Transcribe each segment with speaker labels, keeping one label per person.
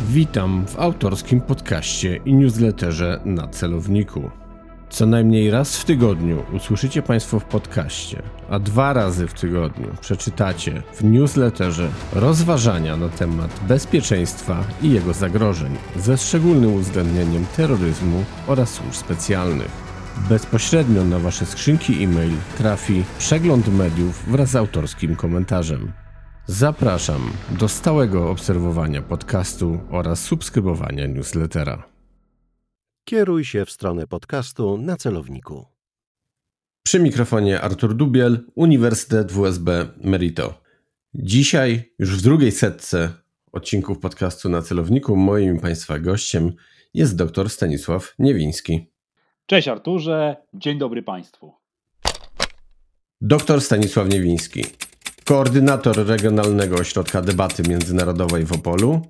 Speaker 1: Witam w autorskim podcaście i newsletterze na celowniku. Co najmniej raz w tygodniu usłyszycie Państwo w podcaście, a dwa razy w tygodniu przeczytacie w newsletterze rozważania na temat bezpieczeństwa i jego zagrożeń, ze szczególnym uwzględnieniem terroryzmu oraz służb specjalnych. Bezpośrednio na Wasze skrzynki e-mail trafi przegląd mediów wraz z autorskim komentarzem. Zapraszam do stałego obserwowania podcastu oraz subskrybowania newslettera.
Speaker 2: Kieruj się w stronę podcastu na celowniku.
Speaker 1: Przy mikrofonie Artur Dubiel, Uniwersytet WSB Merito. Dzisiaj, już w drugiej setce odcinków podcastu na celowniku, moim Państwa gościem jest dr Stanisław Niewiński.
Speaker 3: Cześć Arturze, dzień dobry Państwu.
Speaker 1: Doktor Stanisław Niewiński, koordynator Regionalnego Ośrodka Debaty Międzynarodowej w Opolu,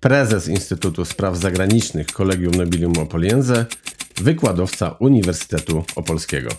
Speaker 1: prezes Instytutu Spraw Zagranicznych Collegium Nobilium Opoliense, wykładowca Uniwersytetu Opolskiego.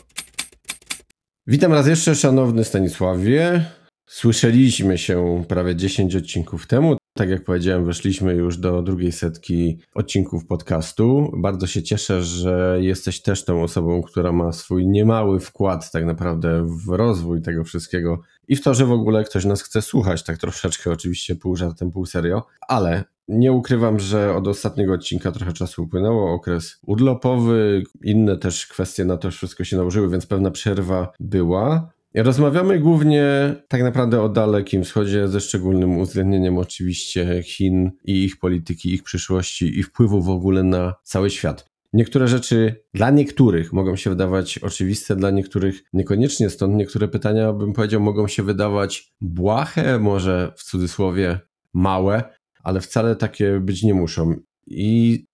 Speaker 1: Witam raz jeszcze, szanowny Stanisławie. Słyszeliśmy się prawie 10 odcinków temu. Tak jak powiedziałem, weszliśmy już do drugiej setki odcinków podcastu. Bardzo się cieszę, że jesteś też tą osobą, która ma swój niemały wkład tak naprawdę w rozwój tego wszystkiego i w to, że w ogóle ktoś nas chce słuchać, tak troszeczkę oczywiście pół żartem, pół serio, ale nie ukrywam, że od ostatniego odcinka trochę czasu upłynęło, okres urlopowy, inne też kwestie na to wszystko się nałożyły, więc pewna przerwa była. Rozmawiamy głównie tak naprawdę o Dalekim Wschodzie, ze szczególnym uwzględnieniem oczywiście Chin i ich polityki, ich przyszłości i wpływu w ogóle na cały świat. Niektóre rzeczy dla niektórych mogą się wydawać oczywiste, dla niektórych niekoniecznie, stąd niektóre pytania, bym powiedział, mogą się wydawać błahe, może w cudzysłowie małe, ale wcale takie być nie muszą. I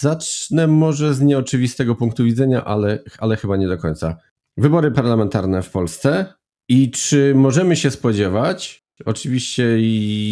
Speaker 1: zacznę może z nieoczywistego punktu widzenia, ale, ale chyba nie do końca. Wybory parlamentarne w Polsce i czy możemy się spodziewać, Oczywiście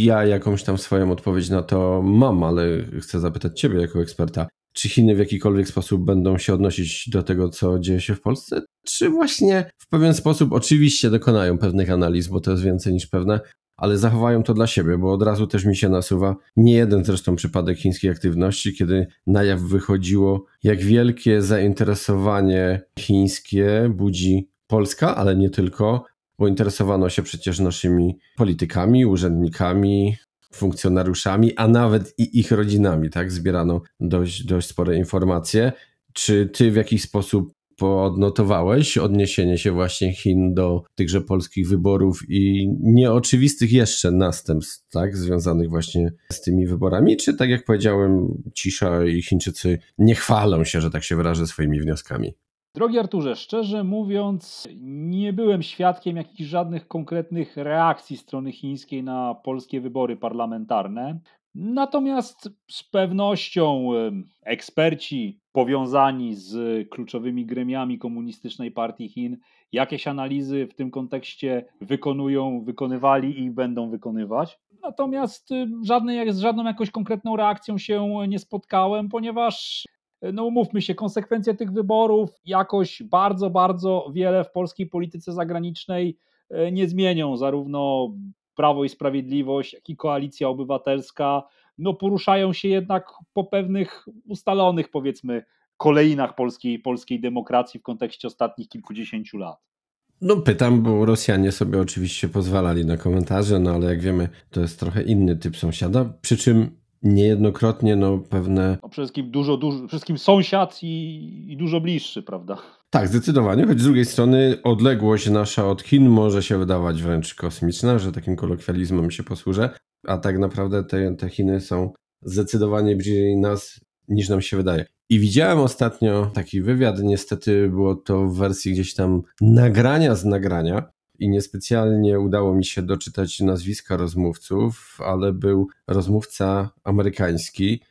Speaker 1: ja jakąś tam swoją odpowiedź na to mam, ale chcę zapytać Ciebie jako eksperta. Czy Chiny w jakikolwiek sposób będą się odnosić do tego, co dzieje się w Polsce? Czy właśnie w pewien sposób oczywiście dokonają pewnych analiz, bo to jest więcej niż pewne, ale zachowają to dla siebie, bo od razu też mi się nasuwa nie jeden zresztą przypadek chińskiej aktywności, kiedy na jaw wychodziło, jak wielkie zainteresowanie chińskie budzi Polska, ale nie tylko, bo interesowano się przecież naszymi politykami, urzędnikami, funkcjonariuszami, a nawet i ich rodzinami, tak? Zbierano dość, dość spore informacje. Czy ty w jakiś sposób poodnotowałeś odniesienie się właśnie Chin do tychże polskich wyborów i nieoczywistych jeszcze następstw, tak, związanych właśnie z tymi wyborami, czy tak jak powiedziałem, cisza i Chińczycy nie chwalą się, że tak się wyrażę, swoimi wnioskami?
Speaker 3: Drogi Arturze, szczerze mówiąc, nie byłem świadkiem jakichś żadnych konkretnych reakcji strony chińskiej na polskie wybory parlamentarne. Natomiast z pewnością eksperci powiązani z kluczowymi gremiami Komunistycznej Partii Chin jakieś analizy w tym kontekście wykonują, wykonywali i będą wykonywać. Natomiast żadnej, z żadną jakąś konkretną reakcją się nie spotkałem, ponieważ no umówmy się, konsekwencje tych wyborów jakoś bardzo, bardzo wiele w polskiej polityce zagranicznej e, nie zmienią. Zarówno Prawo i Sprawiedliwość, jak i Koalicja Obywatelska no poruszają się jednak po pewnych ustalonych, powiedzmy, kolejnach polskiej, polskiej demokracji w kontekście ostatnich kilkudziesięciu lat.
Speaker 1: No pytam, bo Rosjanie sobie oczywiście pozwalali na komentarze, no ale jak wiemy, to jest trochę inny typ sąsiada, przy czym niejednokrotnie no, pewne.
Speaker 3: No, przede wszystkim dużo, dużo, przede wszystkim sąsiad i, i dużo bliższy, prawda?
Speaker 1: Tak, zdecydowanie, choć z drugiej strony odległość nasza od Chin może się wydawać wręcz kosmiczna, że takim kolokwializmem się posłużę, a tak naprawdę te, te Chiny są zdecydowanie bliżej nas niż nam się wydaje. I widziałem ostatnio taki wywiad, niestety było to w wersji gdzieś tam nagrania z nagrania, i niespecjalnie udało mi się doczytać nazwiska rozmówców, ale był rozmówca amerykański.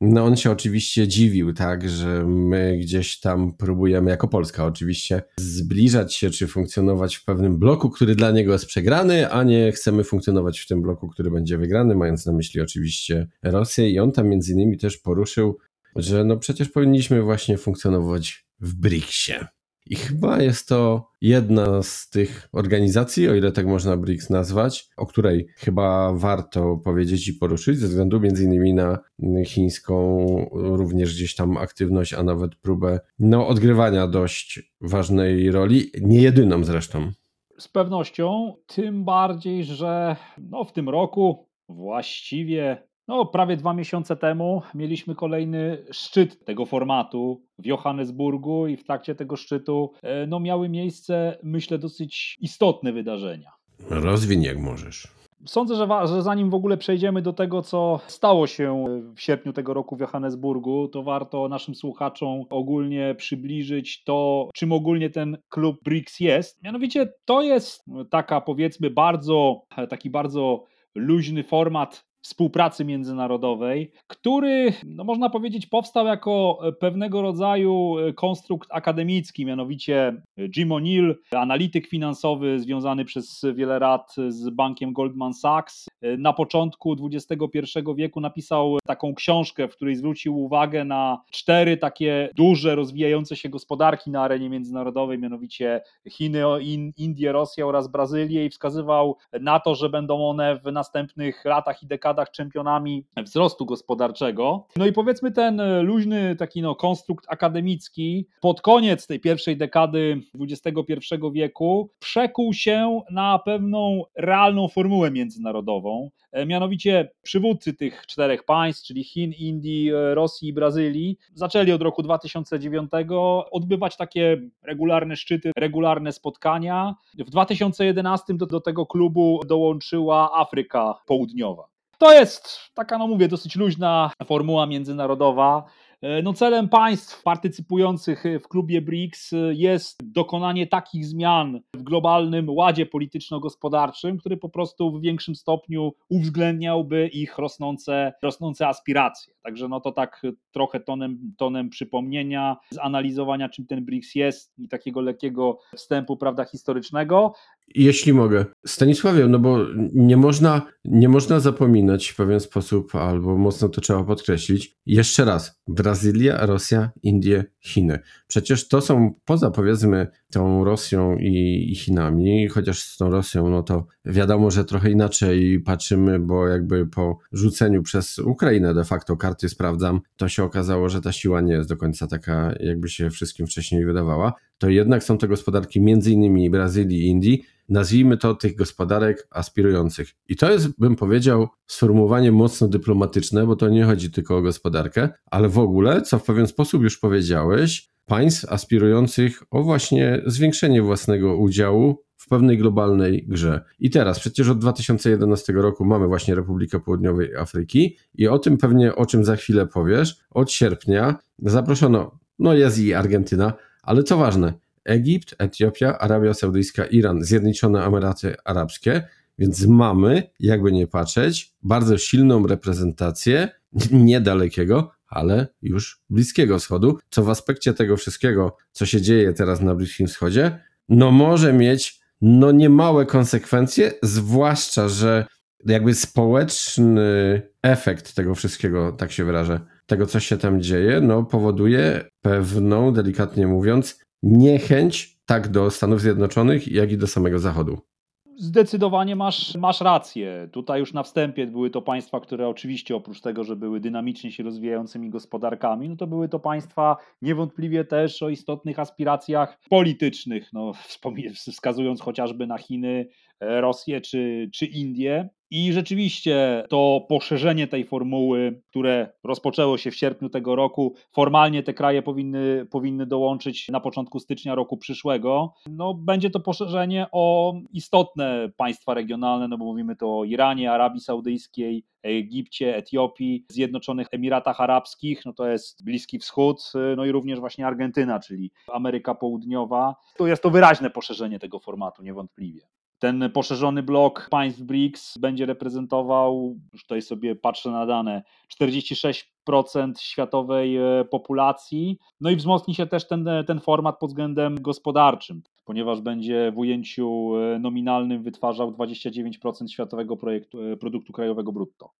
Speaker 1: No on się oczywiście dziwił, tak, że my gdzieś tam próbujemy, jako Polska oczywiście, zbliżać się czy funkcjonować w pewnym bloku, który dla niego jest przegrany, a nie chcemy funkcjonować w tym bloku, który będzie wygrany, mając na myśli oczywiście Rosję. I on tam między innymi też poruszył, że no przecież powinniśmy właśnie funkcjonować w BRICSie. I chyba jest to jedna z tych organizacji, o ile tak można BRICS nazwać, o której chyba warto powiedzieć i poruszyć, ze względu między innymi na chińską również gdzieś tam aktywność, a nawet próbę no, odgrywania dość ważnej roli, nie jedyną zresztą.
Speaker 3: Z pewnością, tym bardziej, że no, w tym roku właściwie no, prawie dwa miesiące temu mieliśmy kolejny szczyt tego formatu w Johannesburgu i w trakcie tego szczytu e, no, miały miejsce, myślę, dosyć istotne wydarzenia.
Speaker 1: Rozwiń jak możesz.
Speaker 3: Sądzę, że, że, zanim w ogóle przejdziemy do tego, co stało się w sierpniu tego roku w Johannesburgu, to warto naszym słuchaczom ogólnie przybliżyć to, czym ogólnie ten klub BRICS jest. Mianowicie to jest taka powiedzmy bardzo, taki bardzo luźny format współpracy międzynarodowej, który, no można powiedzieć, powstał jako pewnego rodzaju konstrukt akademicki, mianowicie Jim O'Neill, analityk finansowy związany przez wiele lat z bankiem Goldman Sachs, na początku XXI wieku napisał taką książkę, w której zwrócił uwagę na cztery takie duże, rozwijające się gospodarki na arenie międzynarodowej, mianowicie Chiny, Indie, Rosję oraz Brazylię i wskazywał na to, że będą one w następnych latach i dekadach dekadach czempionami wzrostu gospodarczego. No i powiedzmy ten e, luźny taki no, konstrukt akademicki pod koniec tej pierwszej dekady XXI wieku przekuł się na pewną realną formułę międzynarodową. E, mianowicie przywódcy tych czterech państw, czyli Chin, Indii, e, Rosji i Brazylii, zaczęli od roku 2009 odbywać takie regularne szczyty, regularne spotkania. W 2011 do, do tego klubu dołączyła Afryka Południowa. To jest taka, no mówię, dosyć luźna formuła międzynarodowa. E, no celem państw partycypujących w klubie BRICS jest dokonanie takich zmian w globalnym ładzie polityczno-gospodarczym, który po prostu w większym stopniu uwzględniałby ich rosnące, rosnące aspiracje. Także no to tak trochę tonem, tonem przypomnienia, zanalizowania czym ten BRICS jest i takiego lekkiego wstępu prawda, historycznego.
Speaker 1: Jeśli mogę. Stanisławie, no bo nie można, nie można zapominać w pewien sposób, albo mocno to trzeba podkreślić. Jeszcze raz, Brazylia, Rosja, Indie, Chiny. Przecież to są poza powiedzmy tą Rosją i, Chinami, chociaż z tą Rosją, no to wiadomo, że trochę inaczej patrzymy, bo jakby po rzuceniu przez Ukrainę de facto karty sprawdzam, to się okazało, że ta siła nie jest do końca taka, jakby się wszystkim wcześniej wydawała. To jednak są to gospodarki między innymi Brazylii i Indii, nazwijmy to tych gospodarek aspirujących. I to jest, bym powiedział, sformułowanie mocno dyplomatyczne, bo to nie chodzi tylko o gospodarkę, ale w ogóle, co w pewien sposób już powiedziałeś, państw aspirujących o właśnie zwiększenie własnego udziału w pewnej globalnej grze. I teraz, przecież od 2011 roku mamy właśnie Republikę Południowej Afryki i o tym pewnie, o czym za chwilę powiesz, od sierpnia zaproszono, no jest i Argentyna, ale co ważne, Egipt, Etiopia, Arabia Saudyjska, Iran, Zjednoczone Emiraty Arabskie, więc mamy, jakby nie patrzeć, bardzo silną reprezentację niedalekiego, ale już Bliskiego Wschodu, co w aspekcie tego wszystkiego, co się dzieje teraz na Bliskim Wschodzie, no może mieć no niemałe konsekwencje, zwłaszcza, że jakby społeczny efekt tego wszystkiego, tak się wyrażę, tego co się tam dzieje, no powoduje pewną, delikatnie mówiąc, niechęć tak do Stanów Zjednoczonych, jak i do samego Zachodu.
Speaker 3: Zdecydowanie masz, masz rację. Tutaj już na wstępie były to państwa, które oczywiście oprócz tego, że były dynamicznie się rozwijającymi gospodarkami, no to były to państwa niewątpliwie też o istotnych aspiracjach politycznych, no, wskazując chociażby na Chiny, e, Rosję czy, czy Indię. I rzeczywiście to poszerzenie tej formuły, które rozpoczęło się w sierpniu tego roku, formalnie te kraje powinny, powinny dołączyć na początku stycznia roku przyszłego. No, będzie to poszerzenie o istotne państwa regionalne, no bo mówimy to o Iranie, Arabii Saudyjskiej, Egipcie, Etiopii, Zjednoczonych Emiratach Arabskich, no to jest Bliski Wschód, no i również właśnie Argentyna, czyli Ameryka Południowa. To jest to wyraźne poszerzenie tego formatu, niewątpliwie. Ten poszerzony blok państw BRICS będzie reprezentował, już tutaj sobie patrzę na dane, 46% światowej e, populacji. No i wzmocni się też ten, ten format pod względem gospodarczym, ponieważ będzie w ujęciu e, nominalnym wytwarzał 29% światowego projektu, e, produktu krajowego brutto.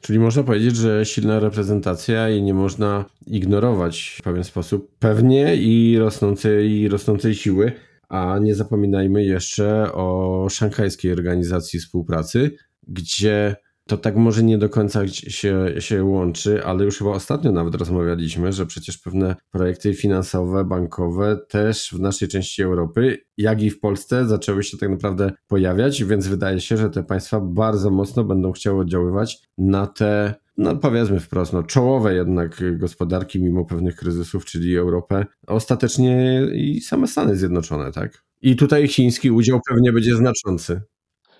Speaker 1: Czyli można powiedzieć, że silna reprezentacja i nie można ignorować w pewien sposób pewnie i rosnącej, i rosnącej siły. A nie zapominajmy jeszcze o szanghajskiej organizacji współpracy, gdzie to tak może nie do końca się, się łączy, ale już chyba ostatnio nawet rozmawialiśmy, że przecież pewne projekty finansowe, bankowe też w naszej części Europy, jak i w Polsce, zaczęły się tak naprawdę pojawiać, więc wydaje się, że te państwa bardzo mocno będą chciały oddziaływać na te, no powiedzmy wprost, no, czołowe jednak gospodarki mimo pewnych kryzysów, czyli Europę, ostatecznie i same Stany Zjednoczone, tak? I tutaj chiński udział pewnie będzie znaczący.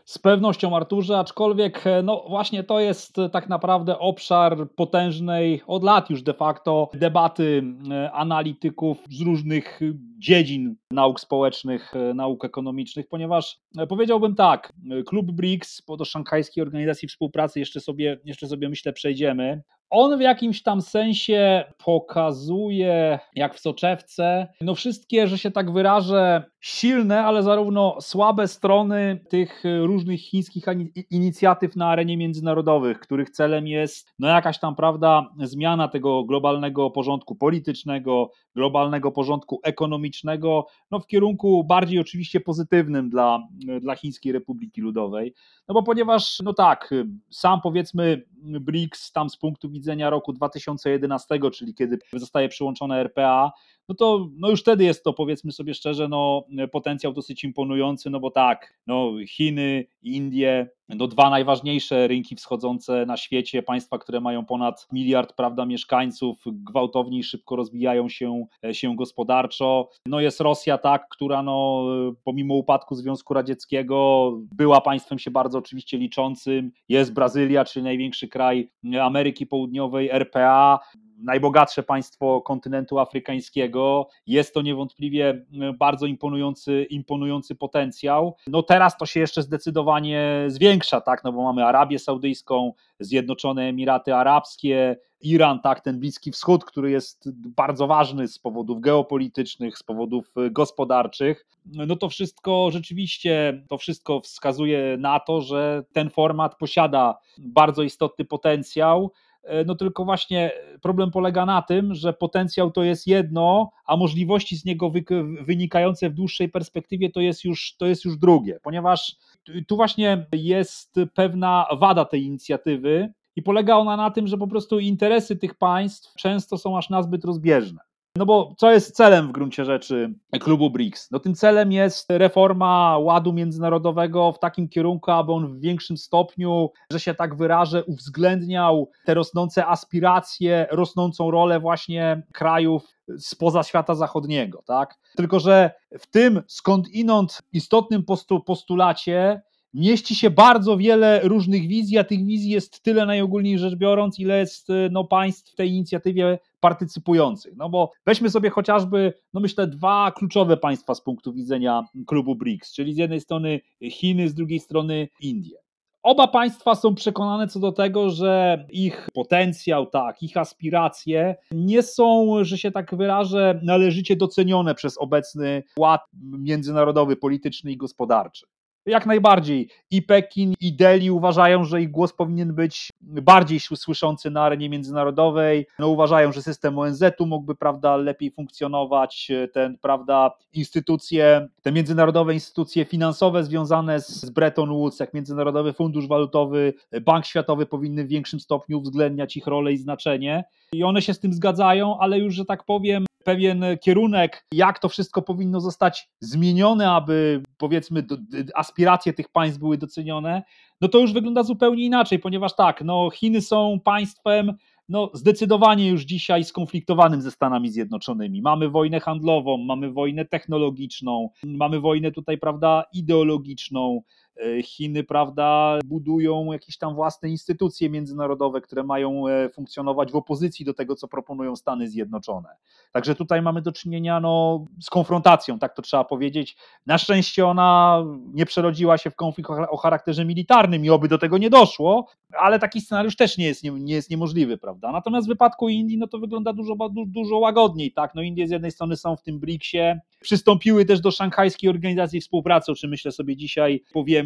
Speaker 3: Z pewnością, Arturze, aczkolwiek e, no właśnie to jest e, tak naprawdę obszar potężnej, od lat już de facto, debaty e, analityków z różnych dziedzin nauk społecznych, nauk ekonomicznych, ponieważ powiedziałbym tak, klub BRICS, po do szanghajskiej organizacji współpracy jeszcze sobie, jeszcze sobie myślę przejdziemy, on w jakimś tam sensie pokazuje, jak w soczewce, no wszystkie, że się tak wyrażę, silne, ale zarówno słabe strony tych różnych chińskich inicjatyw na arenie międzynarodowych, których celem jest no jakaś tam, prawda, zmiana tego globalnego porządku politycznego, globalnego porządku ekonomicznego, no w kierunku bardziej oczywiście pozytywnym dla, dla Chińskiej Republiki Ludowej. No bo ponieważ, no tak, sam powiedzmy BRICS tam z punktu widzenia roku 2011, czyli kiedy zostaje przyłączone RPA, no to no już wtedy jest to, powiedzmy sobie szczerze, no, potencjał dosyć imponujący, no bo tak, no, Chiny, Indie, no, dwa najważniejsze rynki wschodzące na świecie, państwa, które mają ponad miliard prawda, mieszkańców, gwałtownie i szybko rozwijają się, się gospodarczo. No jest Rosja, tak, która no, pomimo upadku Związku Radzieckiego była państwem się bardzo oczywiście liczącym. Jest Brazylia, czyli największy kraj Ameryki Południowej, RPA, najbogatsze państwo kontynentu afrykańskiego. Jest to niewątpliwie bardzo imponujący, imponujący potencjał. No teraz to się jeszcze zdecydowanie zwiększa, tak, no bo mamy Arabię Saudyjską, Zjednoczone Emiraty Arabskie, Iran, tak, ten Bliski Wschód, który jest bardzo ważny z powodów geopolitycznych, z powodów gospodarczych. No to wszystko rzeczywiście, to wszystko wskazuje na to, że ten format posiada bardzo istotny potencjał. E, no tylko właśnie problem polega na tym, że potencjał to jest jedno, a możliwości z niego wynikające w dłuższej perspektywie to jest już, to jest już drugie, ponieważ tu właśnie jest pewna wada tej inicjatywy i polega ona na tym, że po prostu interesy tych państw często są aż nazbyt rozbieżne. No bo co jest celem w gruncie rzeczy klubu BRICS? No tym celem jest reforma ładu międzynarodowego w takim kierunku, aby on w większym stopniu, że się tak wyrażę, uwzględniał te rosnące aspiracje, rosnącą rolę właśnie krajów spoza świata zachodniego, tak? Tylko, że w tym skądinąd istotnym postulacie mieści się bardzo wiele różnych wizji, a tych wizji jest tyle najogólniej rzecz biorąc, ile jest no, państw w tej inicjatywie partycypujących. No bo weźmy sobie chociażby, no myślę, dwa kluczowe państwa z punktu widzenia klubu BRICS, czyli z jednej strony Chiny, z drugiej strony Indie. Oba państwa są przekonane co do tego, że ich potencjał, tak, ich aspiracje nie są, że się tak wyrażę, należycie docenione przez obecny ład międzynarodowy, polityczny i gospodarczy. Jak najbardziej. I Pekin, i Delhi uważają, że ich głos powinien być bardziej słyszący na arenie międzynarodowej. No, uważają, że system ONZ-u mógłby prawda, lepiej funkcjonować, ten, prawda, instytucje, te międzynarodowe instytucje finansowe związane z Bretton Woods, jak Międzynarodowy Fundusz Walutowy, Bank Światowy powinny w większym stopniu uwzględniać ich rolę i znaczenie. I one się z tym zgadzają, ale już, że tak powiem, pewien kierunek, jak to wszystko powinno zostać zmienione, aby powiedzmy aspiracje tych państw były docenione, no to już wygląda zupełnie inaczej, ponieważ tak, no Chiny są państwem no, zdecydowanie już dzisiaj skonfliktowanym ze Stanami Zjednoczonymi. Mamy wojnę handlową, mamy wojnę technologiczną, mamy wojnę tutaj, prawda, ideologiczną. E, Chiny, prawda, budują jakieś tam własne instytucje międzynarodowe, które mają e, funkcjonować w opozycji do tego, co proponują Stany Zjednoczone. Także tutaj mamy do czynienia no, z konfrontacją, tak to trzeba powiedzieć. Na szczęście ona nie przerodziła się w konflikt o charakterze militarnym i oby do tego nie doszło, ale taki scenariusz też nie jest, nie, nie jest niemożliwy, prawda? Natomiast w wypadku Indii, no to wygląda dużo, dużo łagodniej, tak? No Indie z jednej strony są w tym BRICS-ie, przystąpiły też do Szanghajskiej Organizacji Współpracy, o czym myślę sobie dzisiaj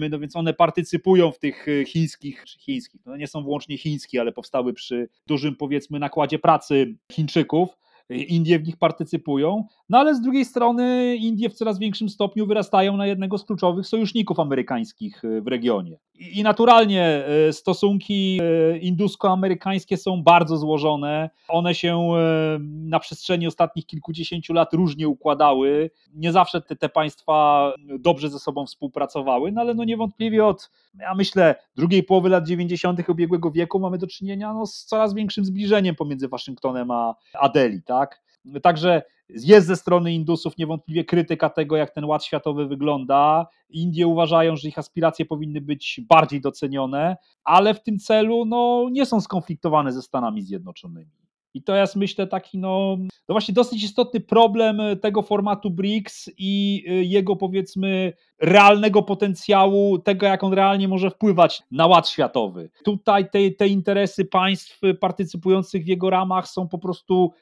Speaker 3: no więc one partycypują w tych e, chińskich, czy chińskich, no nie są wyłącznie chińskie, ale powstały przy dużym, powiedzmy, nakładzie pracy Chińczyków, Indie w nich partycypują, no ale z drugiej strony Indie w coraz większym stopniu wyrastają na jednego z kluczowych sojuszników amerykańskich e, w regionie. I naturalnie e, stosunki e, indusko-amerykańskie są bardzo złożone. One się na przestrzeni ostatnich kilkudziesięciu lat różnie układały. Nie zawsze te, te państwa dobrze ze sobą współpracowały, no ale no niewątpliwie od, ja myślę, drugiej połowy lat 90. ubiegłego wieku mamy do czynienia no, z coraz większym zbliżeniem pomiędzy Waszyngtonem a, a Delhi. Tak? Także jest ze strony Indusów niewątpliwie krytyka tego, jak ten ład światowy wygląda. Indie uważają, że ich aspiracje powinny być bardziej docenione, ale w tym celu no, nie są skonfliktowane ze Stanami Zjednoczonymi. I to jest, myślę, taki no, no właśnie dosyć istotny problem tego formatu BRICS i y, jego powiedzmy realnego potencjału, tego jak on realnie może wpływać na ład światowy. Tutaj te, te interesy państw partycypujących w jego ramach są po prostu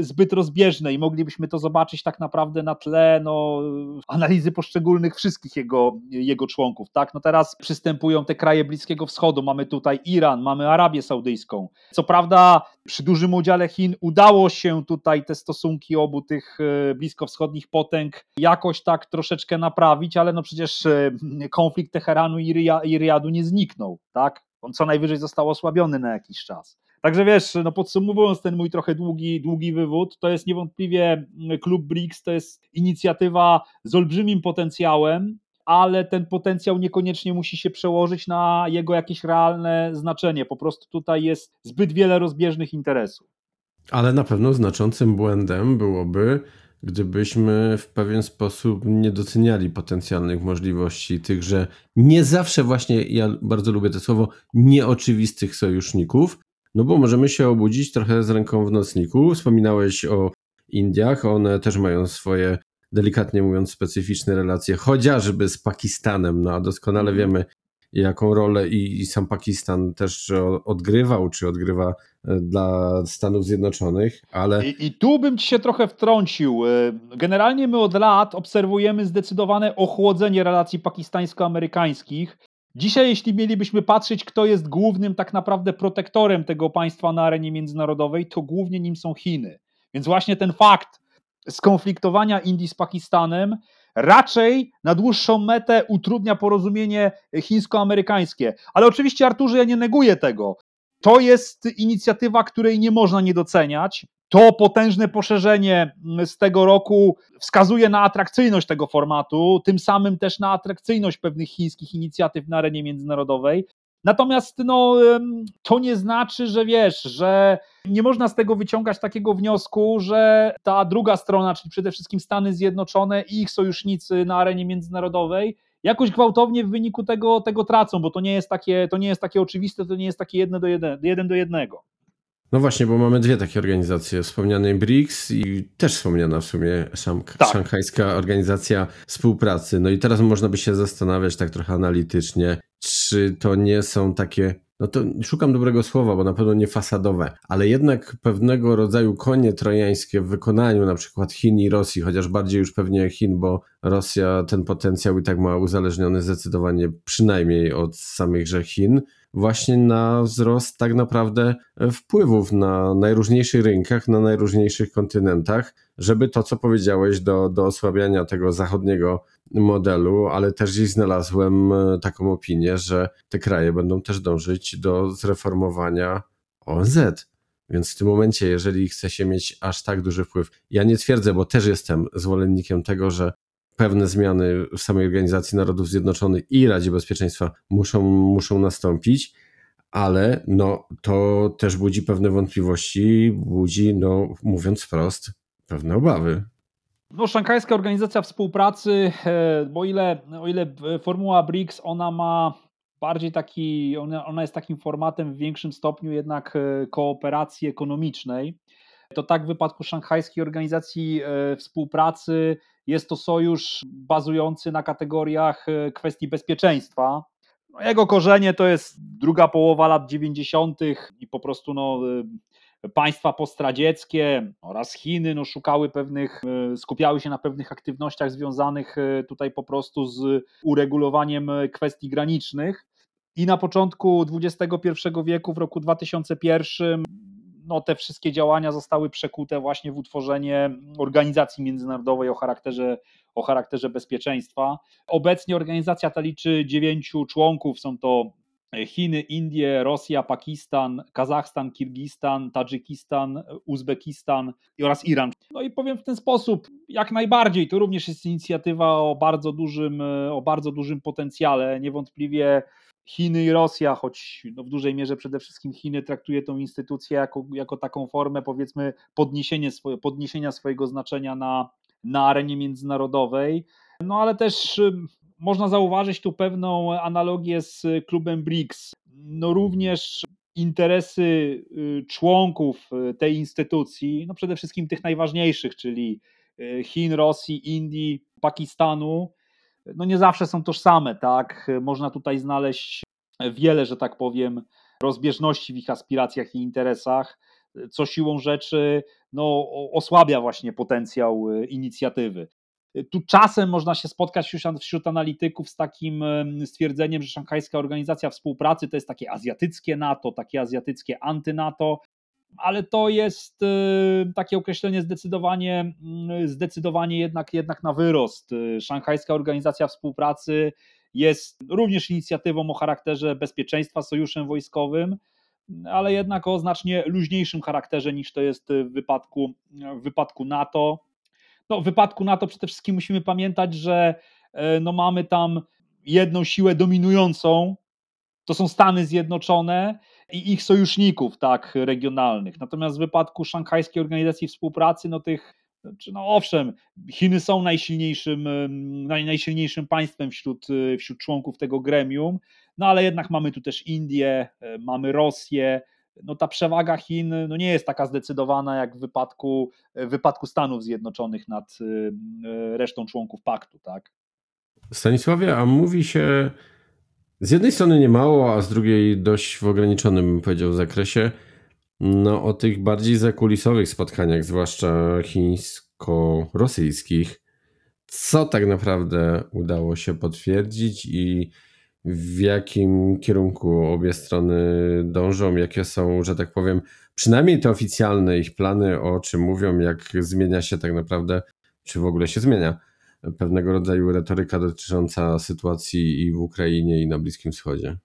Speaker 3: zbyt rozbieżne i moglibyśmy to zobaczyć tak naprawdę na tle no, analizy poszczególnych wszystkich jego, jego członków. Tak? No teraz przystępują te kraje Bliskiego Wschodu, mamy tutaj Iran, mamy Arabię Saudyjską. Co prawda przy dużym udziale Chin udało się tutaj te stosunki obu tych y, bliskowschodnich potęg jakoś tak troszeczkę naprawić, ale no przecież y, konflikt Teheranu i Riadu nie zniknął, tak? On co najwyżej został osłabiony na jakiś czas. Także wiesz, no podsumowując ten mój trochę długi, długi wywód, to jest niewątpliwie mm, klub BRICS, to jest inicjatywa z olbrzymim potencjałem, ale ten potencjał niekoniecznie musi się przełożyć na jego jakieś realne znaczenie. Po prostu tutaj jest zbyt wiele rozbieżnych interesów.
Speaker 1: Ale na pewno znaczącym błędem byłoby, gdybyśmy w pewien sposób nie doceniali potencjalnych możliwości tychże nie zawsze właśnie, ja bardzo lubię to słowo, nieoczywistych sojuszników, no bo możemy się obudzić trochę z ręką w nocniku. Wspominałeś o Indiach, one też mają swoje, delikatnie mówiąc, specyficzne relacje, chociażby z Pakistanem, no a doskonale mhm. wiemy, jaką rolę i, i sam Pakistan też odgrywał, czy odgrywa e, dla Stanów Zjednoczonych, ale...
Speaker 3: I, I, tu bym ci się trochę wtrącił. E, generalnie my od lat obserwujemy zdecydowane ochłodzenie relacji pakistańsko-amerykańskich. Dzisiaj, jeśli mielibyśmy patrzeć, kto jest głównym tak naprawdę protektorem tego państwa na arenie międzynarodowej, to głównie nim są Chiny. Więc właśnie ten fakt skonfliktowania Indii z Pakistanem raczej na dłuższą metę utrudnia porozumienie chińsko-amerykańskie. Ale oczywiście, Arturze, ja nie neguję tego. To jest inicjatywa, której nie można nie doceniać. To potężne poszerzenie z tego roku wskazuje na atrakcyjność tego formatu, tym samym też na atrakcyjność pewnych chińskich inicjatyw na arenie międzynarodowej. Natomiast no, to nie znaczy, że wiesz, że nie można z tego wyciągać takiego wniosku, że ta druga strona, czyli przede wszystkim Stany Zjednoczone i ich sojusznicy na arenie międzynarodowej, jakoś gwałtownie w wyniku tego, tego tracą, bo to nie jest takie, to nie jest takie oczywiste, to nie jest takie jedno do jeden, jeden do jednego.
Speaker 1: No właśnie, bo mamy dwie takie organizacje, wspomniany BRICS i też wspomniana w sumie szank- tak. Szanghajska Organizacja Współpracy. No i teraz można by się zastanawiać tak trochę analitycznie, czy to nie są takie no to szukam dobrego słowa, bo na pewno nie fasadowe, ale jednak pewnego rodzaju konie trojańskie w wykonaniu na przykład Chin i Rosji, chociaż bardziej już pewnie Chin, bo Rosja ten potencjał i tak ma uzależniony zdecydowanie przynajmniej od samych Chin, właśnie na wzrost tak naprawdę wpływów na najróżniejszych rynkach, na najróżniejszych kontynentach, żeby to, co powiedziałeś, do, do osłabiania tego zachodniego modelu, ale też gdzieś znalazłem e, taką opinię, że te kraje będą też dążyć do zreformowania ONZ. Więc w tym momencie, jeżeli chce się mieć aż tak duży wpływ, ja nie twierdzę, bo też jestem zwolennikiem tego, że pewne zmiany w samej Organizacji Narodów Zjednoczonych i Radzie Bezpieczeństwa muszą, muszą nastąpić, ale no, to też budzi pewne wątpliwości, budzi, no, mówiąc wprost, pewne obawy.
Speaker 3: No, Szanghajska Organizacja Współpracy, e, bo ile, o ile formuła BRICS, ona ma bardziej taki, ona, ona jest takim formatem w większym stopniu jednak e, kooperacji ekonomicznej, to tak w wypadku Szanghajskiej Organizacji e, Współpracy jest to sojusz bazujący na kategoriach kwestii bezpieczeństwa. Jego korzenie to jest druga połowa lat 90. i po prostu no, y, państwa postradzieckie oraz Chiny no, szukały pewnych, skupiały się na pewnych aktywnościach związanych tutaj po prostu z uregulowaniem kwestii granicznych. I na początku XXI wieku, w roku 2001, no, te wszystkie działania zostały przekute właśnie w utworzenie organizacji międzynarodowej o charakterze, o charakterze bezpieczeństwa. Obecnie organizacja ta liczy dziewięciu członków, są to Chiny, Indie, Rosja, Pakistan, Kazachstan, Kirgistan, Tadżykistan, Uzbekistan oraz Iran. No i powiem w ten sposób, jak najbardziej, to również jest inicjatywa o bardzo dużym, o bardzo dużym potencjale. Niewątpliwie Chiny i Rosja, choć no w dużej mierze przede wszystkim Chiny traktuje tą instytucję jako, jako taką formę, powiedzmy, podniesienie podniesienia swojego znaczenia na, na arenie międzynarodowej. No ale też można zauważyć tu pewną analogię z klubem BRICS. No również interesy y, członków y, tej instytucji, no przede wszystkim tych najważniejszych, czyli y, Chin, Rosji, Indii, Pakistanu, no nie zawsze są tożsame, tak? Można tutaj znaleźć wiele, że tak powiem, rozbieżności w ich aspiracjach i interesach, co siłą rzeczy no, osłabia właśnie potencjał e, inicjatywy. Tu czasem można się spotkać wśród, wśród analityków z takim stwierdzeniem, że Szanghajska Organizacja Współpracy to jest takie azjatyckie NATO, takie azjatyckie anty-NATO, ale to jest y, takie określenie zdecydowanie, mm, zdecydowanie jednak, jednak na wyrost. Y, Szanghajska Organizacja Współpracy jest również inicjatywą o charakterze bezpieczeństwa, sojuszem wojskowym, ale jednak o znacznie luźniejszym charakterze niż to jest w wypadku, w wypadku NATO. No, w wypadku NATO przede wszystkim musimy pamiętać, że e, no, mamy tam jedną siłę dominującą, to są Stany Zjednoczone i ich sojuszników tak regionalnych. Natomiast w wypadku Szanghajskiej Organizacji Współpracy, no tych znaczy, no owszem, Chiny są najsilniejszym, najsilniejszym państwem wśród, wśród członków tego gremium, no ale jednak mamy tu też Indię, e, mamy Rosję. No ta przewaga Chin no nie jest taka zdecydowana jak w wypadku, w wypadku Stanów Zjednoczonych nad e, resztą członków paktu, tak?
Speaker 1: Stanisławie, a mówi się z jednej strony nie mało, a z drugiej dość w ograniczonym, bym powiedział, zakresie, no o tych bardziej zakulisowych spotkaniach, zwłaszcza chińsko-rosyjskich. Co tak naprawdę udało się potwierdzić i w jakim kierunku obie strony dążą, jakie są, że tak powiem, przynajmniej te oficjalne ich plany, o czym mówią, jak zmienia się tak naprawdę, czy w ogóle się zmienia pewnego rodzaju retoryka dotycząca sytuacji i w Ukrainie, i na Bliskim Wschodzie.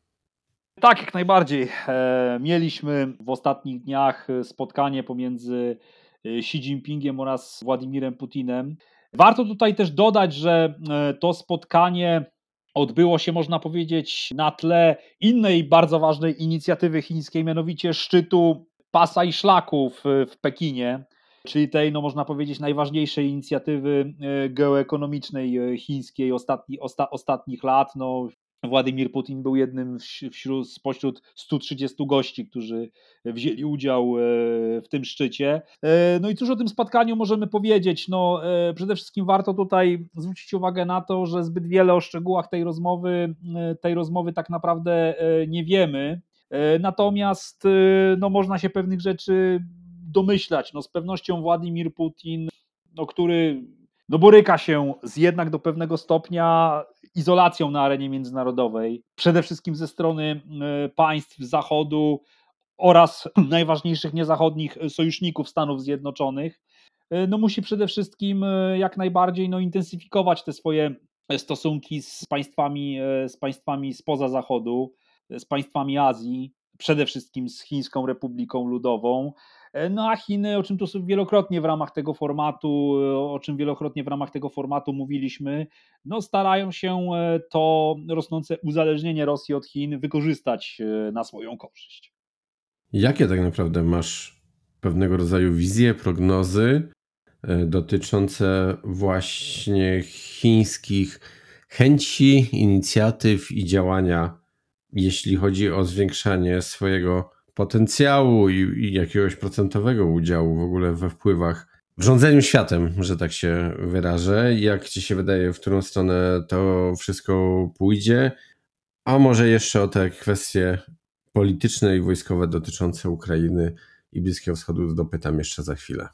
Speaker 3: Tak, jak najbardziej. E, mieliśmy w ostatnich dniach spotkanie pomiędzy e, Xi Jinpingiem oraz Władimirem Putinem. Warto tutaj też dodać, że e, to spotkanie odbyło się, można powiedzieć, na tle innej bardzo ważnej inicjatywy chińskiej, mianowicie szczytu pasa i szlaków w Pekinie czyli tej, no można powiedzieć, najważniejszej inicjatywy e, geoekonomicznej e, chińskiej ostatni, osta, ostatnich lat. No, Władimir Putin był jednym wśród, spośród 130 gości, którzy wzięli udział e, w tym szczycie. No i cóż o tym spotkaniu możemy powiedzieć? No, przede wszystkim warto tutaj zwrócić uwagę na to, że zbyt wiele o szczegółach tej rozmowy, tej rozmowy tak naprawdę nie wiemy. Natomiast no, można się pewnych rzeczy domyślać. No z pewnością Władimir Putin, no, który no, boryka się z jednak do pewnego stopnia izolacją na arenie międzynarodowej, przede wszystkim ze strony e, państw Zachodu oraz najważniejszych niezachodnich sojuszników Stanów Zjednoczonych, e, no musi przede wszystkim e, jak najbardziej no, intensyfikować te swoje stosunki z państwami, z państwami spoza Zachodu, z państwami Azji, przede wszystkim z Chińską Republiką Ludową. E, no a Chiny, o czym tu wielokrotnie w ramach tego formatu, e, o czym wielokrotnie w ramach tego formatu mówiliśmy, no starają się e, to rosnące uzależnienie Rosji od Chin wykorzystać na swoją korzyść.
Speaker 1: Jakie tak naprawdę masz pewnego rodzaju wizje, prognozy dotyczące właśnie chińskich chęci, inicjatyw i działania, jeśli chodzi o zwiększanie swojego potencjału i, i jakiegoś procentowego udziału w ogóle we wpływach w rządzeniu światem, że tak się wyrażę. Jak ci się wydaje, w którą stronę to wszystko pójdzie? A może jeszcze o te kwestie polityczne i wojskowe dotyczące Ukrainy i Bliskiego Wschodu dopytam jeszcze za chwilę.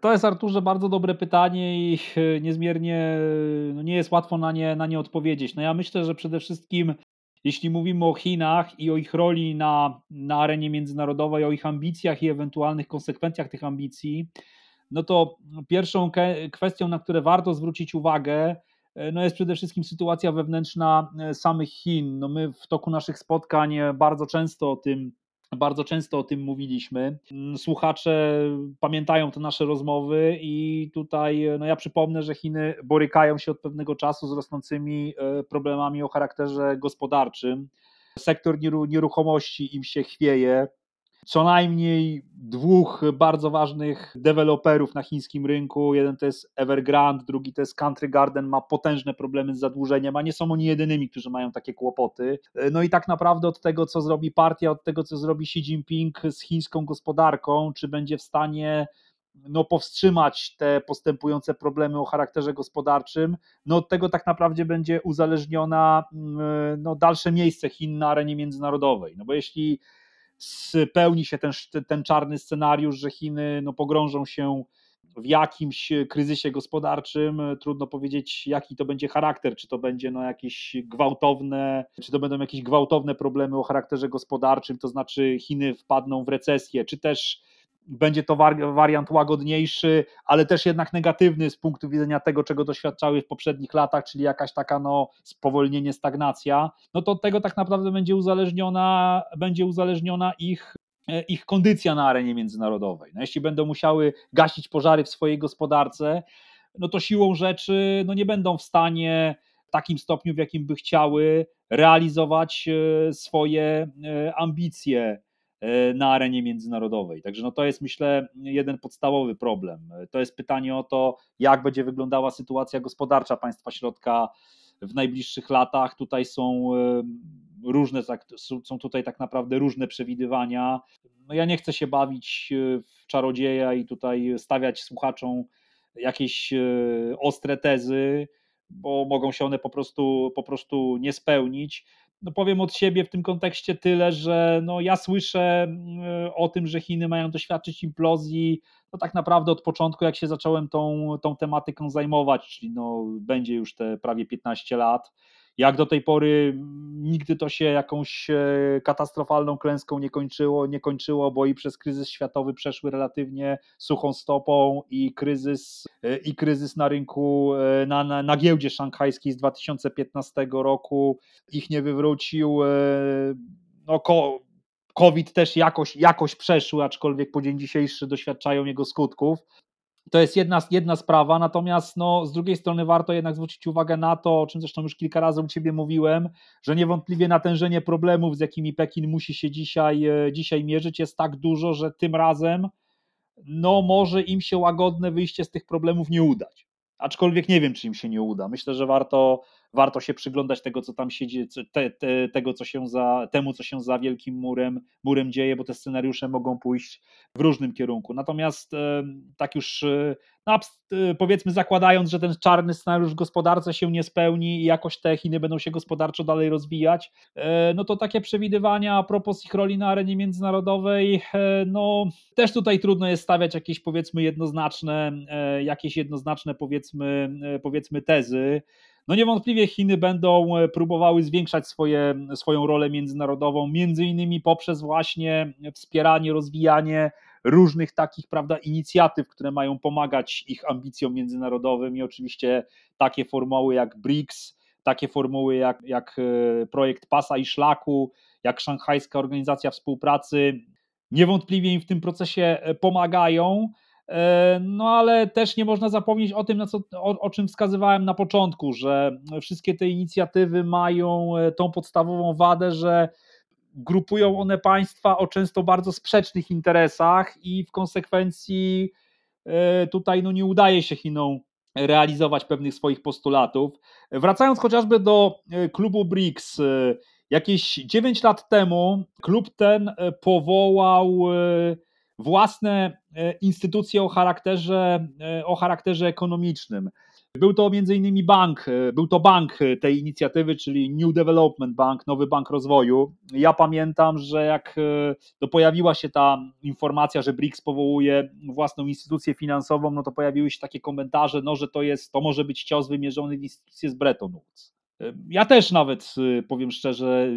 Speaker 3: To jest Arturze bardzo dobre pytanie i e, niezmiernie no nie jest łatwo na nie, na nie odpowiedzieć. No ja myślę, że przede wszystkim jeśli mówimy o Chinach i o ich roli na, na arenie międzynarodowej, o ich ambicjach i ewentualnych konsekwencjach tych ambicji, no to pierwszą kwestią, na które warto zwrócić uwagę, e, no jest przede wszystkim sytuacja wewnętrzna e, samych Chin. No my w toku naszych spotkań bardzo często o tym bardzo często o tym mówiliśmy. Słuchacze pamiętają te nasze rozmowy, i tutaj no ja przypomnę, że Chiny borykają się od pewnego czasu z rosnącymi e, problemami o charakterze gospodarczym. Sektor nieruchomości im się chwieje co najmniej dwóch bardzo ważnych deweloperów na chińskim rynku. Jeden to jest Evergrande, drugi to jest Country Garden, ma potężne problemy z zadłużeniem, a nie są oni jedynymi, którzy mają takie kłopoty. No i tak naprawdę od tego, co zrobi partia, od tego, co zrobi Xi Jinping z chińską gospodarką, czy będzie w stanie no, powstrzymać te postępujące problemy o charakterze gospodarczym, no od tego tak naprawdę będzie uzależniona mm, no, dalsze miejsce Chin na arenie międzynarodowej. No bo jeśli spełni się ten, ten czarny scenariusz, że Chiny no, pogrążą się w jakimś kryzysie gospodarczym. Trudno powiedzieć, jaki to będzie charakter, czy to będzie no, jakieś gwałtowne, czy to będą jakieś gwałtowne problemy o charakterze gospodarczym, to znaczy Chiny wpadną w recesję, czy też będzie to wariant łagodniejszy, ale też jednak negatywny z punktu widzenia tego, czego doświadczały w poprzednich latach, czyli jakaś taka no, spowolnienie, stagnacja, no to od tego tak naprawdę będzie uzależniona, będzie uzależniona ich e, ich kondycja na arenie międzynarodowej. No jeśli będą musiały gasić pożary w swojej gospodarce, no to siłą rzeczy no nie będą w stanie w takim stopniu, w jakim by chciały, realizować e, swoje e, ambicje na arenie międzynarodowej. Także no to jest myślę jeden podstawowy problem. To jest pytanie o to, jak będzie wyglądała sytuacja gospodarcza państwa środka w najbliższych latach. Tutaj są e, różne, są tutaj tak naprawdę różne przewidywania. No ja nie chcę się bawić e, w czarodzieja i tutaj stawiać słuchaczom jakieś ostre tezy, bo mogą się one po prostu, po prostu nie spełnić no powiem od siebie w tym kontekście tyle, że no ja słyszę mm, o tym, że Chiny mają doświadczyć implozji, no tak naprawdę od początku, jak się zacząłem tą, tą tematyką zajmować, czyli no będzie już te prawie 15 lat. Jak do tej pory nigdy to się jakąś e, katastrofalną klęską nie kończyło, nie kończyło, bo i przez kryzys światowy przeszły relatywnie suchą stopą i kryzys, e, i kryzys na rynku, e, na, na, na giełdzie szanghajskiej z 2015 roku ich nie wywrócił. No, COVID też jakoś, jakoś przeszły, aczkolwiek po dzień dzisiejszy doświadczają jego skutków. To jest jedna, jedna sprawa, natomiast no, z drugiej strony warto jednak zwrócić uwagę na to, o czym zresztą już kilka razy u Ciebie mówiłem, że niewątpliwie natężenie problemów, z jakimi Pekin musi się dzisiaj, e, dzisiaj mierzyć, jest tak dużo, że tym razem no, może im się łagodne wyjście z tych problemów nie udać. Aczkolwiek nie wiem, czy im się nie uda. Myślę, że warto, warto się przyglądać tego, co tam się dzieje, te, te, tego, co się za, temu, co się za wielkim murem, murem dzieje, bo te scenariusze mogą pójść w różnym kierunku. Natomiast tak już no, powiedzmy zakładając, że ten czarny scenariusz w gospodarce się nie spełni i jakoś te Chiny będą się gospodarczo dalej rozwijać, e, no to takie przewidywania a propos ich roli na arenie międzynarodowej, e, no też tutaj trudno jest stawiać jakieś powiedzmy jednoznaczne, e, jakieś jednoznaczne powiedzmy, powiedzmy tezy. No niewątpliwie Chiny będą e, próbowały zwiększać swoje, swoją rolę międzynarodową, między innymi poprzez właśnie wspieranie, rozwijanie różnych takich prawda, inicjatyw, które mają pomagać ich ambicjom międzynarodowym i oczywiście takie formuły jak BRICS, takie formuły jak, jak e, projekt Pasa i Szlaku, jak Szanghajska Organizacja Współpracy, niewątpliwie im w tym procesie e, pomagają. E, no ale też nie można zapomnieć o tym, na co, o, o, czym wskazywałem na początku, że wszystkie te inicjatywy mają e, tą podstawową wadę, że grupują one państwa o często bardzo sprzecznych interesach i w konsekwencji e, tutaj no, nie udaje się Chinom realizować pewnych swoich postulatów. Wracając chociażby do klubu BRICS, jakieś 9 lat temu klub ten powołał własne e, instytucje o charakterze, e, o charakterze ekonomicznym. Był to innymi bank, był to bank tej inicjatywy, czyli New Development Bank, Nowy Bank Rozwoju. Ja pamiętam, że jak to pojawiła się ta informacja, że BRICS powołuje własną instytucję finansową, no to pojawiły się takie komentarze, no, że to jest, to może być cios wymierzony w instytucję z Bretton Woods. Ja też nawet, powiem szczerze,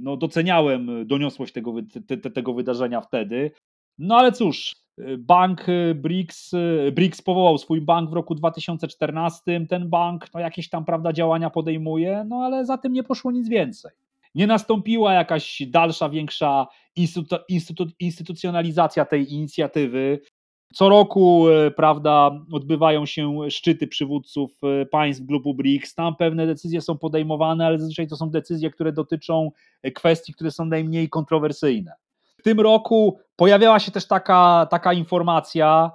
Speaker 3: no doceniałem doniosłość tego, te, tego wydarzenia wtedy. No ale cóż, bank BRICS, BRICS powołał swój bank w roku 2014. Ten bank no jakieś tam prawda, działania podejmuje, no ale za tym nie poszło nic więcej. Nie nastąpiła jakaś dalsza, większa instytu, instytu, instytucjonalizacja tej inicjatywy. Co roku, e, prawda, odbywają się szczyty przywódców państw grupu BRICS. Tam pewne decyzje są podejmowane, ale zazwyczaj to są decyzje, które dotyczą e, kwestii, które są najmniej kontrowersyjne. Tym roku pojawiała się też taka, taka informacja,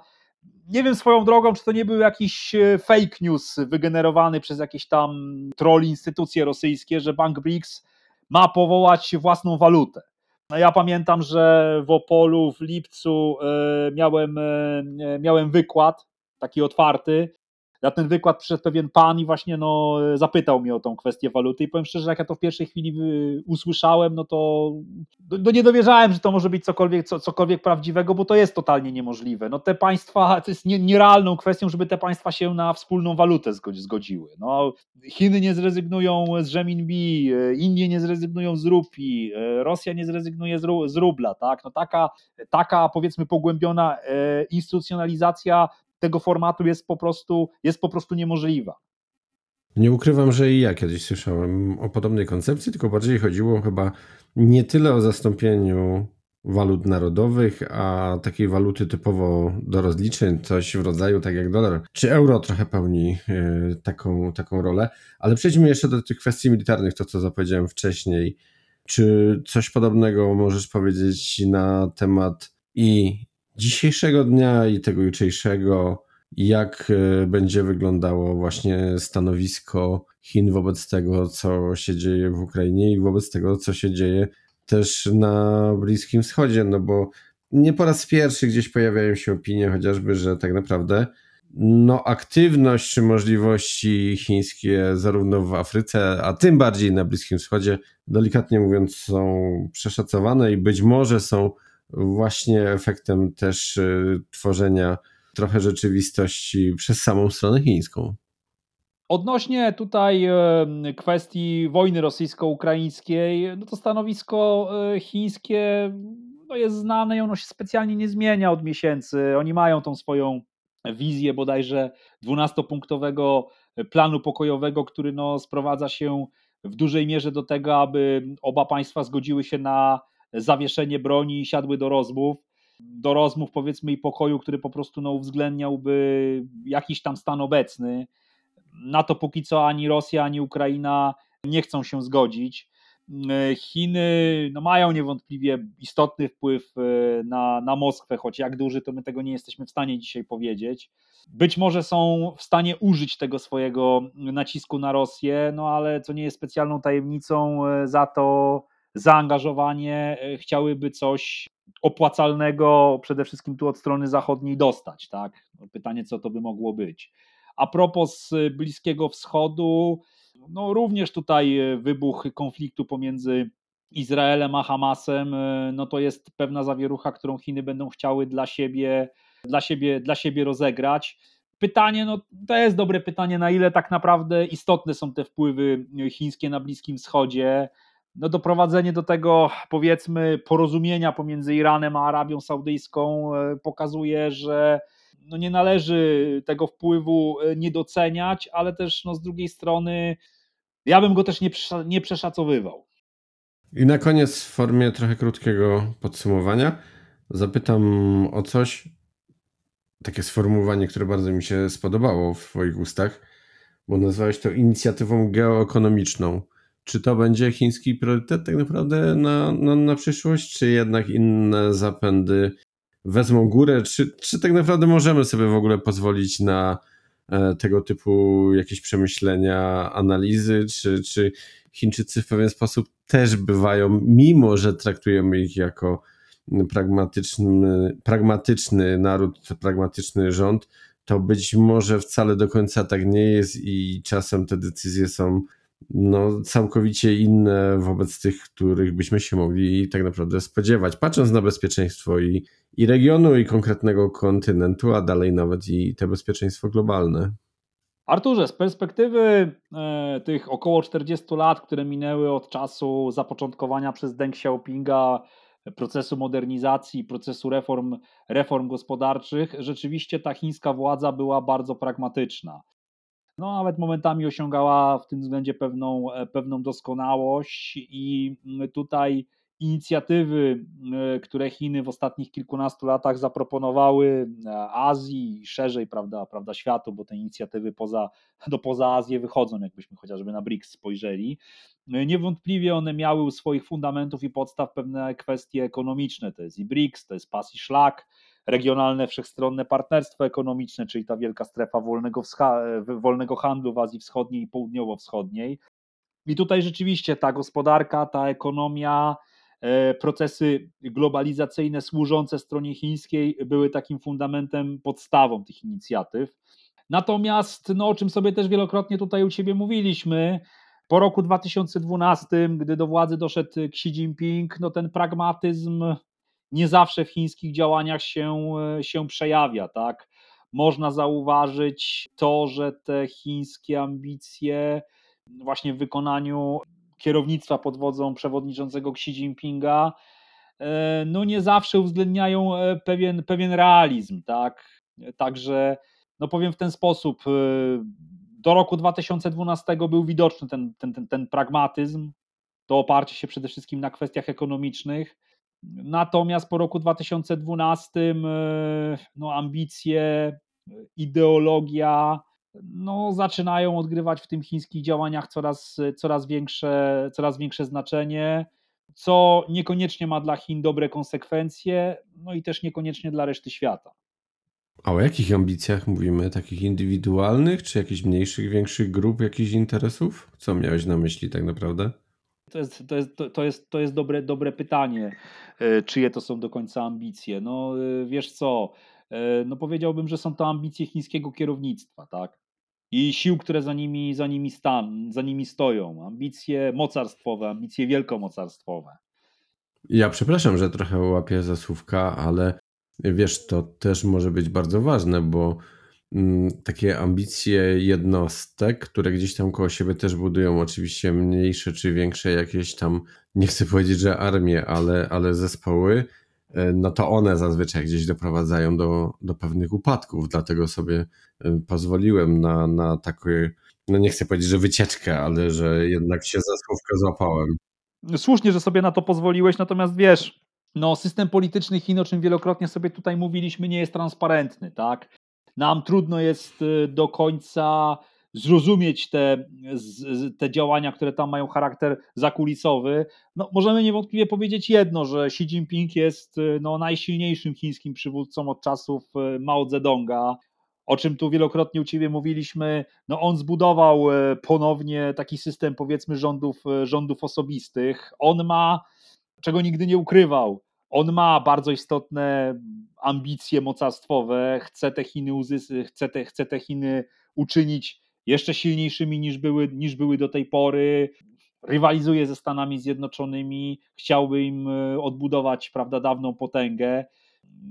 Speaker 3: nie wiem swoją drogą, czy to nie był jakiś fake news wygenerowany przez jakieś tam troll instytucje rosyjskie, że Bank BRICS ma powołać własną walutę. No ja pamiętam, że w Opolu w lipcu e, miałem, e, miałem wykład taki otwarty na ten wykład przyszedł pewien pan i właśnie no, zapytał mnie o tą kwestię waluty i powiem szczerze, jak ja to w pierwszej chwili usłyszałem, no to no nie dowierzałem, że to może być cokolwiek, co, cokolwiek prawdziwego, bo to jest totalnie niemożliwe. No te państwa, to jest nie, nierealną kwestią, żeby te państwa się na wspólną walutę zgodziły. No, Chiny nie zrezygnują z Rzeminbi, Indie nie zrezygnują z rupi, Rosja nie zrezygnuje z, z rubla, tak? No taka, taka powiedzmy pogłębiona e, instytucjonalizacja tego formatu jest po prostu, jest po prostu niemożliwa.
Speaker 1: Nie ukrywam, że i ja kiedyś słyszałem o podobnej koncepcji, tylko bardziej chodziło chyba nie tyle o zastąpieniu walut narodowych, a takiej waluty typowo do rozliczeń, coś w rodzaju tak jak dolar, czy euro trochę pełni yy, taką, taką rolę. Ale przejdźmy jeszcze do tych kwestii militarnych, to co zapowiedziałem wcześniej. Czy coś podobnego możesz powiedzieć na temat i dzisiejszego dnia i tego jutrzejszego, jak e, będzie wyglądało właśnie stanowisko Chin wobec tego, co się dzieje w Ukrainie i wobec tego, co się dzieje też na Bliskim Wschodzie, no bo nie po raz pierwszy gdzieś pojawiają się opinie chociażby, że tak naprawdę no, aktywność czy możliwości chińskie zarówno w Afryce, a tym bardziej na Bliskim Wschodzie, delikatnie mówiąc, są przeszacowane i być może są właśnie efektem też y, tworzenia trochę rzeczywistości przez samą stronę chińską.
Speaker 3: Odnośnie tutaj kwestii wojny rosyjsko-ukraińskiej, no to stanowisko e, chińskie no jest znane i ono się specjalnie nie zmienia od miesięcy. Oni mają tą swoją wizję bodajże 12-punktowego planu pokojowego, który no sprowadza się w dużej mierze do tego, aby oba państwa zgodziły się na zawieszenie broni i siadły do rozmów. Do rozmów, powiedzmy, i pokoju, który po prostu no, uwzględniałby jakiś tam stan obecny. Na to póki co ani Rosja, ani Ukraina nie chcą się zgodzić. Chiny no, mają niewątpliwie istotny wpływ e, na, na Moskwę, choć jak duży, to my tego nie jesteśmy w stanie dzisiaj powiedzieć. Być może są w stanie użyć tego swojego nacisku na Rosję, no ale co nie jest specjalną tajemnicą, e, za to zaangażowanie e, chciałyby coś opłacalnego przede wszystkim tu od strony zachodniej dostać. Tak? No, pytanie, co to by mogło być. A propos e, Bliskiego Wschodu, no również tutaj e, wybuch konfliktu pomiędzy Izraelem a Hamasem, no to jest pewna zawierucha, którą Chiny będą chciały dla siebie, dla siebie, dla siebie rozegrać. Pytanie, no to jest dobre pytanie, na ile tak naprawdę istotne są te wpływy chińskie na Bliskim Wschodzie no doprowadzenie do tego, powiedzmy, porozumienia pomiędzy Iranem a Arabią Saudyjską e, pokazuje, że no nie należy tego wpływu e, nie doceniać, ale też no z drugiej strony ja bym go też nie, nie przeszacowywał.
Speaker 1: I na koniec w formie trochę krótkiego podsumowania zapytam o coś, takie sformułowanie, które bardzo mi się spodobało w Twoich ustach, bo nazwałeś to inicjatywą geoekonomiczną. Czy to będzie chiński priorytet tak naprawdę na, na, na przyszłość, czy jednak inne zapędy wezmą górę? Czy, czy tak naprawdę możemy sobie w ogóle pozwolić na e, tego typu jakieś przemyślenia, analizy, czy, czy Chińczycy w pewien sposób też bywają, mimo że traktujemy ich jako pragmatyczny, pragmatyczny naród, pragmatyczny rząd, to być może wcale do końca tak nie jest i czasem te decyzje są no, całkowicie inne wobec tych, których byśmy się mogli tak naprawdę spodziewać, patrząc na bezpieczeństwo i, i regionu, i konkretnego kontynentu, a dalej nawet i te bezpieczeństwo globalne.
Speaker 3: Arturze, z perspektywy e, tych około 40 lat, które minęły od czasu zapoczątkowania przez Deng Xiaopinga procesu modernizacji, procesu reform, reform gospodarczych, rzeczywiście ta chińska władza była bardzo pragmatyczna. No, nawet momentami osiągała w tym względzie pewną, e, pewną doskonałość, i tutaj inicjatywy, e, które Chiny w ostatnich kilkunastu latach zaproponowały e, Azji i szerzej prawda, prawda, światu, bo te inicjatywy poza, do poza Azję wychodzą, jakbyśmy chociażby na BRICS spojrzeli. Niewątpliwie one miały u swoich fundamentów i podstaw pewne kwestie ekonomiczne. To jest i BRICS, to jest pas i szlak, regionalne wszechstronne partnerstwo ekonomiczne, czyli ta wielka strefa wolnego, wolnego handlu w Azji Wschodniej i Południowo-Wschodniej. I tutaj rzeczywiście ta gospodarka, ta ekonomia, e, procesy globalizacyjne służące stronie chińskiej były takim fundamentem, podstawą tych inicjatyw. Natomiast, no, o czym sobie też wielokrotnie tutaj u Ciebie mówiliśmy, po roku 2012, gdy do władzy doszedł Xi Jinping, no ten pragmatyzm nie zawsze w chińskich działaniach się, e, się przejawia, tak? Można zauważyć to, że te chińskie ambicje właśnie w wykonaniu kierownictwa pod wodzą przewodniczącego Xi Jinpinga e, no nie zawsze uwzględniają e, pewien, pewien realizm, tak? Także no powiem w ten sposób, do roku 2012 był widoczny ten, ten, ten, ten pragmatyzm, to oparcie się przede wszystkim na kwestiach ekonomicznych. Natomiast po roku 2012 e, no, ambicje, ideologia no, zaczynają odgrywać w tym chińskich działaniach coraz, coraz, większe, coraz większe znaczenie, co niekoniecznie ma dla Chin dobre konsekwencje, no i też niekoniecznie dla reszty świata.
Speaker 1: A o jakich ambicjach mówimy? Takich indywidualnych, czy jakichś mniejszych, większych grup, jakichś interesów? Co miałeś na myśli tak naprawdę?
Speaker 3: To jest, to jest, to jest, to jest dobre, dobre pytanie, e, czyje to są do końca ambicje. No e, wiesz co, e, no powiedziałbym, że są to ambicje chińskiego kierownictwa, tak? I sił, które za nimi, za nimi, stan, za nimi stoją. Ambicje mocarstwowe, ambicje wielkomocarstwowe.
Speaker 1: Ja przepraszam, że trochę łapię za słówka, ale wiesz, to też może być bardzo ważne, bo takie ambicje jednostek, które gdzieś tam koło siebie też budują, oczywiście mniejsze czy większe jakieś tam, nie chcę powiedzieć, że armie, ale, ale zespoły, e, no to one zazwyczaj gdzieś doprowadzają do, do pewnych upadków. Dlatego sobie e, pozwoliłem na, na takie, no nie chcę powiedzieć, że wycieczkę, ale że jednak się za słówkę złapałem.
Speaker 3: Słusznie, że sobie na to pozwoliłeś, natomiast wiesz, no, system polityczny Chin, o czym wielokrotnie sobie tutaj mówiliśmy, nie jest transparentny, tak? Nam trudno jest y, do końca zrozumieć te, te działania, które tam mają charakter zakulisowy. No, możemy niewątpliwie powiedzieć jedno, że Xi Jinping jest y, no, najsilniejszym chińskim przywódcą od czasów y, Mao Zedonga, o czym tu wielokrotnie u Ciebie mówiliśmy. No, on zbudował ponownie taki system, powiedzmy, rządów, rządów osobistych. On ma czego nigdy nie ukrywał. On ma bardzo istotne ambicje mocarstwowe, chce te Chiny, chce te, chce te Chiny uczynić jeszcze silniejszymi niż były, niż były do tej pory. Rywalizuje ze Stanami Zjednoczonymi, chciałby im e, odbudować prawda, dawną potęgę.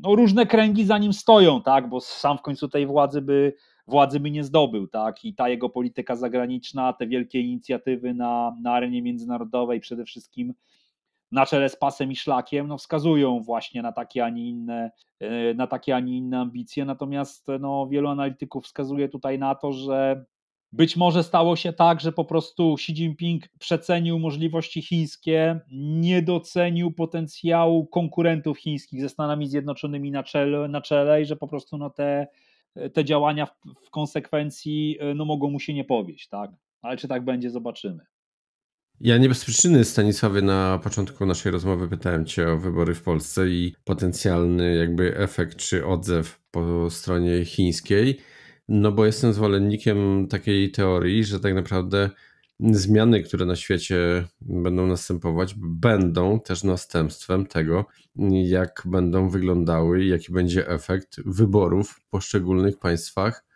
Speaker 3: No, różne kręgi za nim stoją, tak, bo sam w końcu tej władzy by, władzy by nie zdobył, tak, i ta jego polityka zagraniczna, te wielkie inicjatywy na, na arenie międzynarodowej, przede wszystkim na czele z pasem i szlakiem, no wskazują właśnie na takie, a nie inne, e, na takie, a nie inne ambicje. Natomiast no, wielu analityków wskazuje tutaj na to, że być może stało się tak, że po prostu Xi Jinping przecenił możliwości chińskie, nie docenił potencjału konkurentów chińskich ze Stanami Zjednoczonymi na czele, na czele i że po prostu no, te, te działania w, w konsekwencji e, no, mogą mu się nie powieść. Tak? Ale czy tak będzie, zobaczymy.
Speaker 1: Ja nie bez przyczyny, Stanisławie, na początku naszej rozmowy pytałem Cię o wybory w Polsce i potencjalny jakby efekt czy odzew po stronie chińskiej, no bo jestem zwolennikiem takiej teorii, że tak naprawdę zmiany, które na świecie będą następować, będą też następstwem tego, jak będą wyglądały, jaki będzie efekt wyborów w poszczególnych państwach.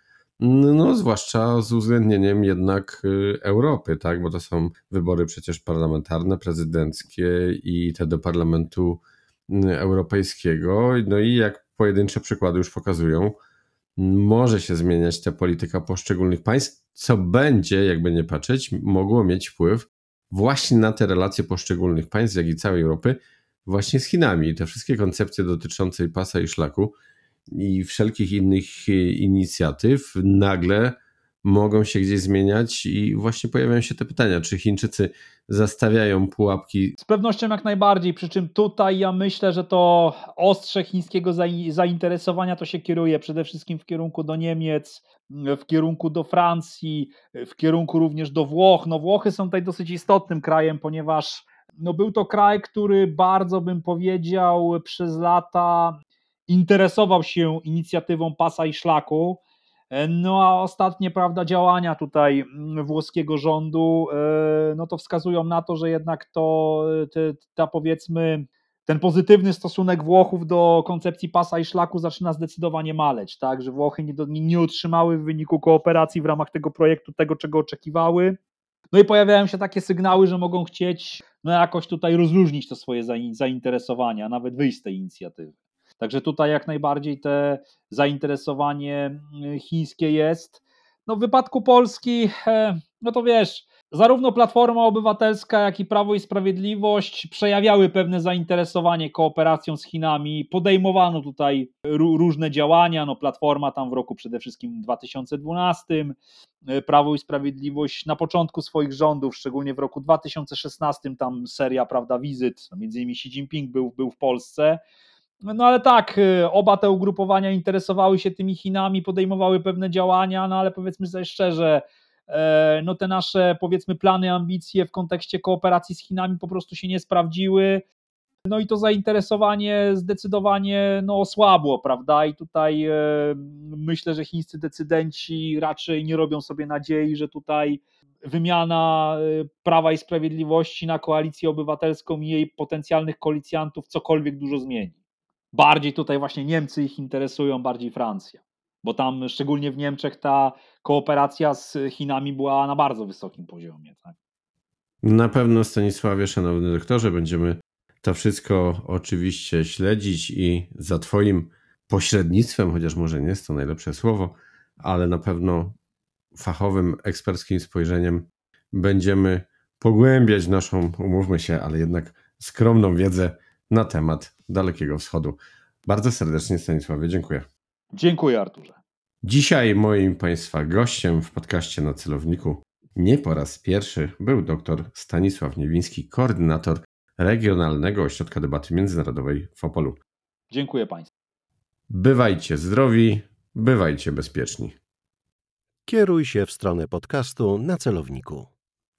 Speaker 1: No, zwłaszcza z uwzględnieniem jednak y, Europy, tak? Bo to są wybory przecież parlamentarne, prezydenckie i te do Parlamentu y, Europejskiego. No i jak pojedyncze przykłady już pokazują, może się zmieniać ta polityka poszczególnych państw, co będzie, jakby nie patrzeć, mogło mieć wpływ właśnie na te relacje poszczególnych państw, jak i całej Europy, właśnie z Chinami. Te wszystkie koncepcje dotyczące pasa i szlaku i wszelkich innych inicjatyw nagle mogą się gdzieś zmieniać i właśnie pojawiają się te pytania, czy Chińczycy zastawiają pułapki.
Speaker 3: Z pewnością jak najbardziej, przy czym tutaj ja myślę, że to ostrze chińskiego zainteresowania to się kieruje przede wszystkim w kierunku do Niemiec, w kierunku do Francji, w kierunku również do Włoch. No Włochy są tutaj dosyć istotnym krajem, ponieważ no był to kraj, który bardzo bym powiedział przez lata interesował się inicjatywą pasa i szlaku. E, no a ostatnie prawda, działania tutaj mm, włoskiego rządu, e, no to wskazują na to, że jednak to te, ta powiedzmy ten pozytywny stosunek Włochów do koncepcji pasa i szlaku zaczyna zdecydowanie maleć, tak, że Włochy nie, nie otrzymały w wyniku kooperacji w ramach tego projektu tego, czego oczekiwały. No i pojawiają się takie sygnały, że mogą chcieć no jakoś tutaj rozluźnić to swoje zainteresowania, nawet wyjść z tej inicjatywy. Także tutaj jak najbardziej te zainteresowanie mm, chińskie jest. No w wypadku Polski, e, no to wiesz, zarówno Platforma Obywatelska, jak i Prawo i Sprawiedliwość przejawiały pewne zainteresowanie kooperacją z Chinami. Podejmowano tutaj różne działania. No, Platforma tam w roku przede wszystkim 2012, e, Prawo i Sprawiedliwość na początku swoich rządów, szczególnie w roku 2016, tam seria prawda, wizyt, no, między innymi Xi Jinping był, był w Polsce. No ale tak, y, oba te ugrupowania interesowały się tymi Chinami, podejmowały pewne działania, no ale powiedzmy sobie szczerze, e, no te nasze powiedzmy plany, ambicje w kontekście kooperacji z Chinami po prostu się nie sprawdziły. No i to zainteresowanie zdecydowanie no, osłabło, prawda? I tutaj e, myślę, że chińscy decydenci raczej nie robią sobie nadziei, że tutaj wymiana e, Prawa i Sprawiedliwości na koalicję obywatelską i jej potencjalnych koalicjantów cokolwiek dużo zmieni bardziej tutaj właśnie Niemcy ich interesują, bardziej Francja. Bo tam szczególnie w Niemczech ta kooperacja z Chinami była na bardzo wysokim poziomie. Tak?
Speaker 1: Na pewno Stanisławie, szanowny doktorze, będziemy to wszystko oczywiście śledzić i za Twoim pośrednictwem, chociaż może nie jest to najlepsze słowo, ale na pewno fachowym, eksperckim spojrzeniem będziemy pogłębiać naszą, umówmy się, ale jednak skromną wiedzę na temat Dalekiego Wschodu. Bardzo serdecznie Stanisławie dziękuję.
Speaker 3: Dziękuję Arturze.
Speaker 1: Dzisiaj moim Państwa gościem w podcaście na celowniku nie po raz pierwszy był dr Stanisław Niewiński, koordynator Regionalnego Ośrodka Debaty Międzynarodowej w Opolu.
Speaker 3: Dziękuję Państwu.
Speaker 1: Bywajcie zdrowi, bywajcie bezpieczni.
Speaker 2: Kieruj się w stronę podcastu na celowniku.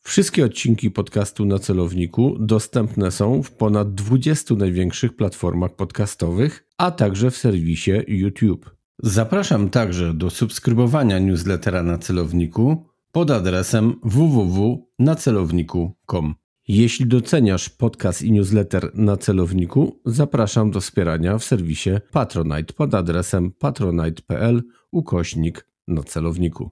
Speaker 1: Wszystkie odcinki podcastu na celowniku dostępne są w ponad 20 największych platformach podcastowych, a także w serwisie YouTube. Zapraszam także do subskrybowania newslettera na celowniku pod adresem www.nacelowniku.com. Jeśli doceniasz podcast i newsletter na celowniku, zapraszam do wspierania w serwisie Patronite pod adresem patronite.pl ukośnik na celowniku.